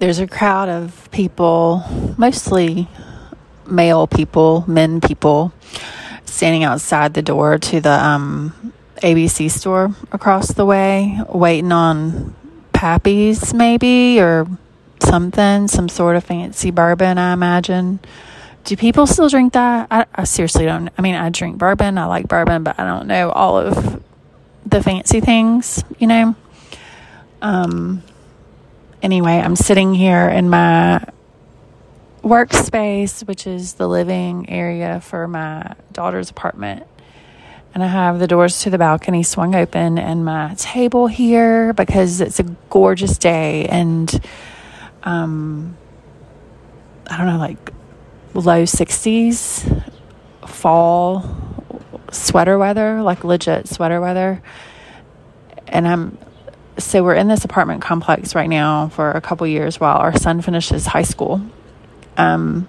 there's a crowd of people, mostly male people, men people, standing outside the door to the um, ABC store across the way, waiting on Pappy's maybe or something, some sort of fancy bourbon, I imagine. Do people still drink that? I, I seriously don't. I mean, I drink bourbon. I like bourbon, but I don't know all of the fancy things, you know? Um, anyway, I'm sitting here in my workspace, which is the living area for my daughter's apartment. And I have the doors to the balcony swung open and my table here because it's a gorgeous day and um I don't know like low 60s fall sweater weather, like legit sweater weather. And I'm so we're in this apartment complex right now for a couple years while our son finishes high school. Um,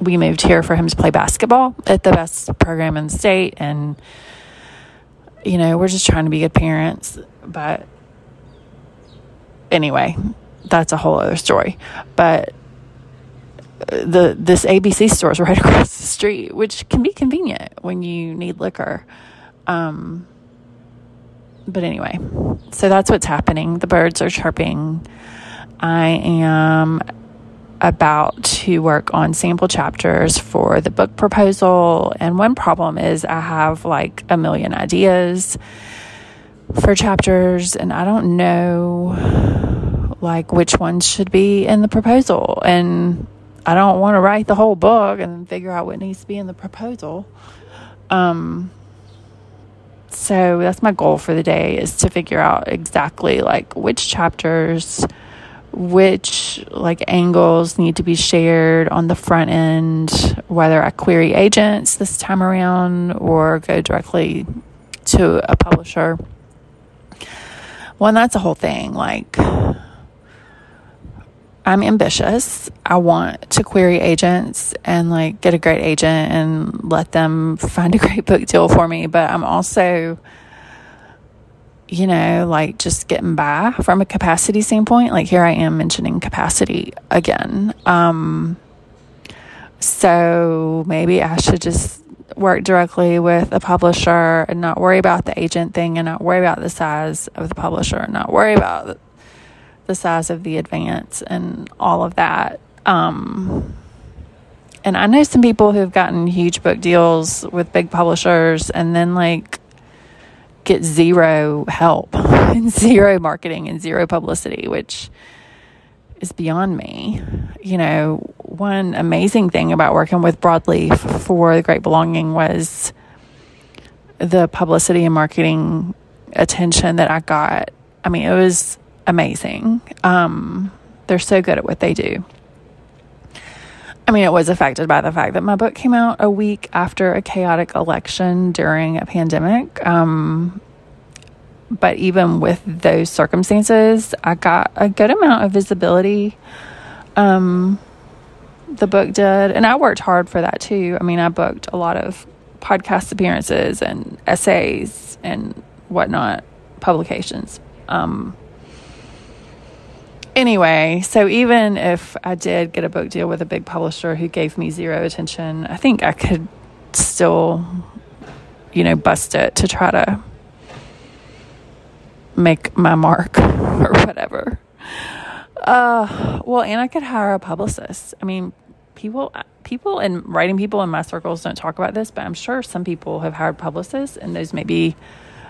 we moved here for him to play basketball at the best program in the state, and you know we're just trying to be good parents. But anyway, that's a whole other story. But the this ABC store is right across the street, which can be convenient when you need liquor. Um, but anyway, so that's what's happening. The birds are chirping. I am about to work on sample chapters for the book proposal. And one problem is I have like a million ideas for chapters, and I don't know like which ones should be in the proposal. And I don't want to write the whole book and figure out what needs to be in the proposal. Um, so that's my goal for the day is to figure out exactly like which chapters, which like angles need to be shared on the front end, whether I query agents this time around or go directly to a publisher. Well, that's a whole thing. Like, I'm ambitious. I want to query agents and like get a great agent and let them find a great book deal for me. But I'm also, you know, like just getting by from a capacity standpoint. Like here I am mentioning capacity again. Um, so maybe I should just work directly with a publisher and not worry about the agent thing and not worry about the size of the publisher and not worry about the size of the advance and all of that. Um, and I know some people who've gotten huge book deals with big publishers and then like get zero help and zero marketing and zero publicity, which is beyond me. You know, one amazing thing about working with Broadleaf for The Great Belonging was the publicity and marketing attention that I got. I mean, it was amazing. Um, they're so good at what they do. I mean, it was affected by the fact that my book came out a week after a chaotic election during a pandemic. Um, but even with those circumstances, I got a good amount of visibility. Um, the book did, and I worked hard for that too. I mean, I booked a lot of podcast appearances and essays and whatnot, publications. Um, anyway, so even if I did get a book deal with a big publisher who gave me zero attention, I think I could still, you know, bust it to try to make my mark or whatever. Uh, well, and I could hire a publicist. I mean, people, people and writing people in my circles don't talk about this, but I'm sure some people have hired publicists, and those may be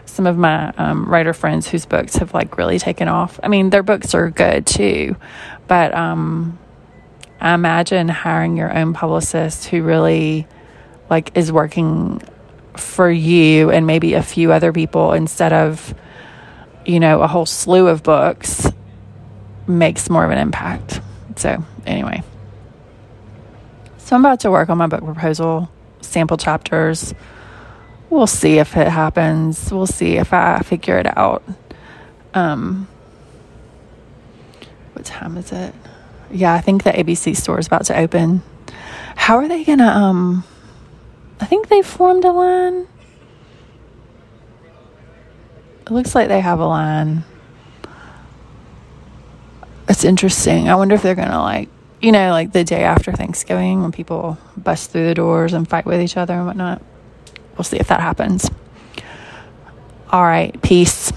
some of my um, writer friends whose books have like really taken off. I mean, their books are good too, but um, I imagine hiring your own publicist who really like is working for you and maybe a few other people instead of you know a whole slew of books makes more of an impact. So anyway, so I'm about to work on my book proposal, sample chapters we'll see if it happens. We'll see if I figure it out. Um, what time is it? Yeah, I think the ABC store is about to open. How are they gonna? Um, I think they formed a line. It looks like they have a line. that's interesting. I wonder if they're to like, you know, like the day after Thanksgiving when people bust through the doors and fight with each other and whatnot. We'll see if that happens. All right. Peace.